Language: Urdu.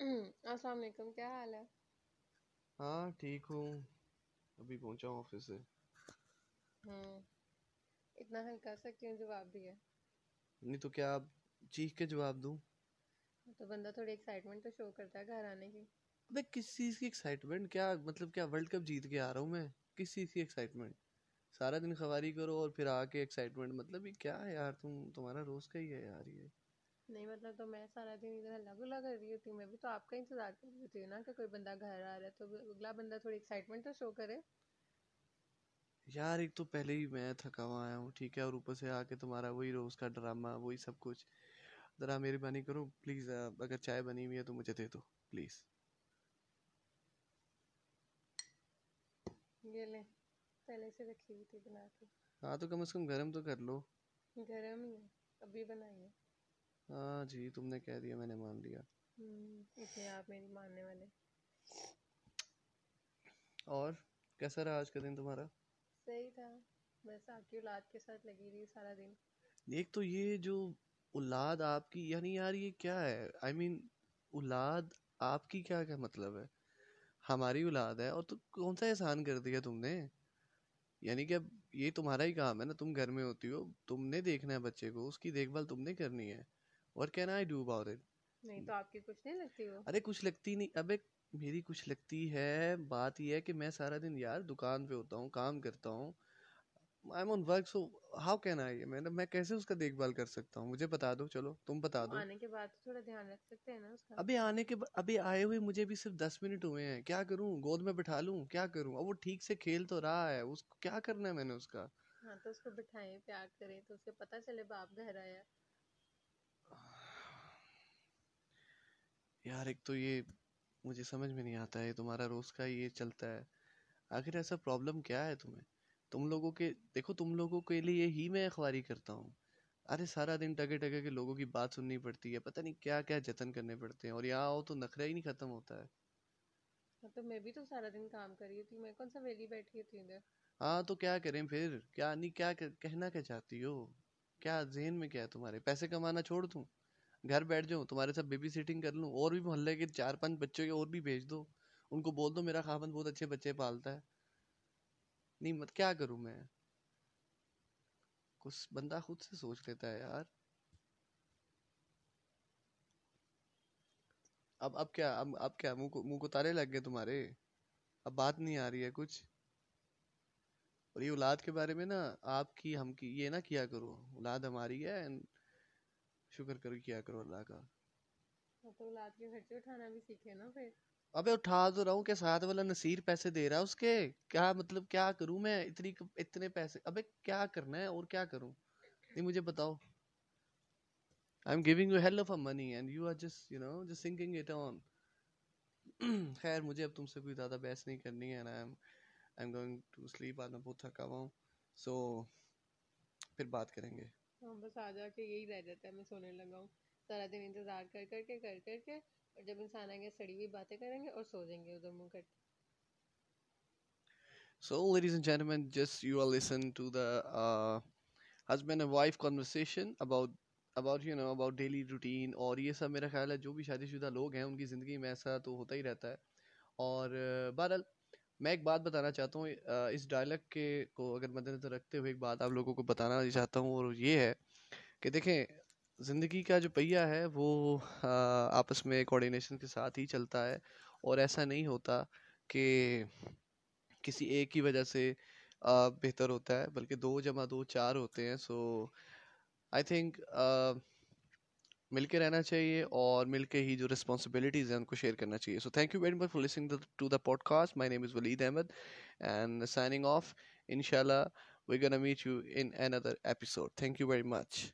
السلام علیکم کیا حال ہے؟ ہاں ٹھیک ہوں۔ ابھی پہنچا ہوں آفس سے۔ ہوں اتنا ہلکا سا کیوں جواب دیا؟ نہیں تو کیا آپ چیخ کے جواب دوں؟ تو بندہ تھوڑی ایکسائٹمنٹ تو شو کرتا ہے گھر آنے کی۔ ابے کس چیز کی ایکسائٹمنٹ کیا مطلب کیا ورلڈ کپ جیت کے آ رہا ہوں میں؟ کس چیز کی ایکسائٹمنٹ سارا دن خواری کرو اور پھر آ کے ایکسائٹمنٹ مطلب یہ کیا ہے یار تم تمہارا روز کا ہی ہے یار یہ۔ نہیں مطلب تو میں سارا دن ادھر ہلا گلا کر رہی ہوتی ہوں میں بھی تو آپ کا انتظار کر رہی ہوتی ہوں نا کہ کوئی بندہ گھر آ رہا ہے تو اگلا بندہ تھوڑی ایکسائٹمنٹ تو شو کرے۔ یار ایک تو پہلے ہی میں تھکا ہوا آیا ہوں ٹھیک ہے اور اوپر سے آ کے تمہارا وہی روز کا ڈرامہ وہی سب کچھ۔ ذرا مہربانی کرو پلیز اگر چائے بنی ہوئی ہے تو مجھے دے دو پلیز۔ یہ لیں پہلے سے رکھی ہوئی تھی بنا کے۔ ہاں تو کم از کم گرم تو کر لو۔ گرم ہی ہے ابھی بنائی ہے۔ ہاں جی تم نے کہہ دیا میں نے مان لیا۔ ہوں اتنے آپ میری ماننے والے۔ اور کیسا رہا آج کا دن تمہارا؟ صحیح تھا۔ بس آپ کی اولاد کے ساتھ لگی رہی سارا دن۔ ایک تو یہ جو اولاد آپ کی یعنی یار یہ کیا ہے؟ آئی مین اولاد آپ کی کیا کیا مطلب ہے؟ ہماری اولاد ہے اور تو کون سا احسان کر دیا تم نے؟ یعنی کہ اب یہ تمہارا ہی کام ہے نا تم گھر میں ہوتی ہو تم نے دیکھنا ہے بچے کو اس کی دیکھ بھال تم نے کرنی ہے۔ اور can I do about it نہیں تو آپ کی کچھ نہیں لگتی وہ؟ ارے کچھ لگتی نہیں ابے میری کچھ لگتی ہے بات یہ ہے کہ میں سارا دن یار دکان پہ ہوتا ہوں کام کرتا ہوں I am on work so how can I میں میں کیسے اس کا دیکھ بھال کر سکتا ہوں؟ مجھے بتا دو چلو تم بتا دو۔ آنے کے بعد تھوڑا دھیان رکھ سکتے ہیں نا اس کا۔ ابھی آنے کے ابھی آئے ہوئے مجھے بھی صرف دس منٹ ہوئے ہیں۔ کیا کروں؟ گود میں بٹھا لوں؟ کیا کروں؟ اب وہ ٹھیک سے کھیل تو رہا ہے۔ اس کو کیا کرنا ہے میں نے اس کا؟ ہاں تو اس کو بٹھائیں پیار کریں تو اسے پتہ چلے باپ گھر آیا۔ یار ایک تو یہ مجھے سمجھ میں نہیں آتا ہے تمہارا روز کا یہ چلتا ہے۔ آخر ایسا پرابلم کیا ہے تمہیں؟ تم لوگوں کے دیکھو تم لوگوں کے لیے ہی میں اخباری کرتا ہوں۔ ارے سارا دن ٹگے ٹگے کے لوگوں کی بات سننی پڑتی ہے پتہ نہیں کیا کیا جتن کرنے پڑتے ہیں۔ اور یہاں آؤ تو نخرہ ہی نہیں ختم ہوتا ہے۔ ہاں تو میں بھی تو سارا دن کام کر رہی ہوں میں کون سا ویلی بیٹھی ہوں ادھر؟ ہاں تو کیا کریں پھر؟ کیا نہیں کیا کہ- کہنا کیا چاہتی ہو؟ کیا ذہن میں کیا ہے تمہارے؟ پیسے کمانا چھوڑ دوں؟ گھر بیٹھ جاؤں، تمہارے ساتھ بیبی سیٹنگ کر لوں، اور بھی محلے کے چار پانچ بچوں کے اور بھی بھیج دو۔ ان کو بول دو، میرا خاوند بہت اچھے بچے پالتا ہے۔ نہیں، مت، کیا کروں میں؟ کچھ بندہ خود سے سوچ لیتا ہے یار۔ اب اب کیا، اب اب کیا، منہ کو منہ کو تارے لگ گئے تمہارے؟ اب بات نہیں آ رہی ہے کچھ۔ اور یہ اولاد کے بارے میں نا، آپ کی، ہم کی، یہ نہ کیا کرو، اولاد ہماری ہے۔ and شکر کرو کیا کرو اللہ کا۔ تو اولاد کے خرچے اٹھانا بھی سیکھے نا پھر۔ ابے اٹھا تو رہا ہوں کہ ساتھ والا نصیر پیسے دے رہا ہے اس کے۔ کیا مطلب کیا کروں میں؟ اتنی اتنے پیسے۔ ابے کیا کرنا ہے اور کیا کروں؟ نہیں مجھے بتاؤ۔ I am giving you hell of money and you are just you know just sinking it on خیر مجھے اب تم سے کوئی زیادہ بحث نہیں کرنی ہے I am I am going to sleep آج میں بہت تھکا ہوا ہوں۔ سو پھر بات کریں گے۔ ہاں بس آ جا کے یہی رہ جاتا ہے میں سونے لگا ہوں سارا دن انتظار کر کر کے کر کر کے اور جب انسان آئیں گے سڑی ہوئی باتیں کریں گے اور سو جائیں گے ادھر منہ کٹ So, ladies and gentlemen, just you are listening to the uh, husband and wife conversation about about you know about daily routine اور یہ سب میرا خیال ہے جو بھی شادی شدہ لوگ ہیں ان کی زندگی میں ایسا تو ہوتا ہی رہتا ہے۔ اور uh, بہرحال میں ایک بات بتانا چاہتا ہوں اس ڈائلگ کے کو اگر مد نظر رکھتے ہوئے ایک بات آپ لوگوں کو بتانا چاہتا ہوں، اور یہ ہے کہ دیکھیں، زندگی کا جو پہیہ ہے وہ آپس میں کوآڈینیشن کے ساتھ ہی چلتا ہے، اور ایسا نہیں ہوتا کہ کسی ایک کی وجہ سے بہتر ہوتا ہے، بلکہ دو جمع دو چار ہوتے ہیں۔ سو آئی تھنک مل کے رہنا چاہیے اور مل کے ہی جو رسپانسبلٹیز ہیں ان کو شیئر کرنا چاہیے. So thank you very much for listening to the podcast my name is Waleed Ahmed and signing off ان شاء اللہ we gonna meet you in another episode thank you very much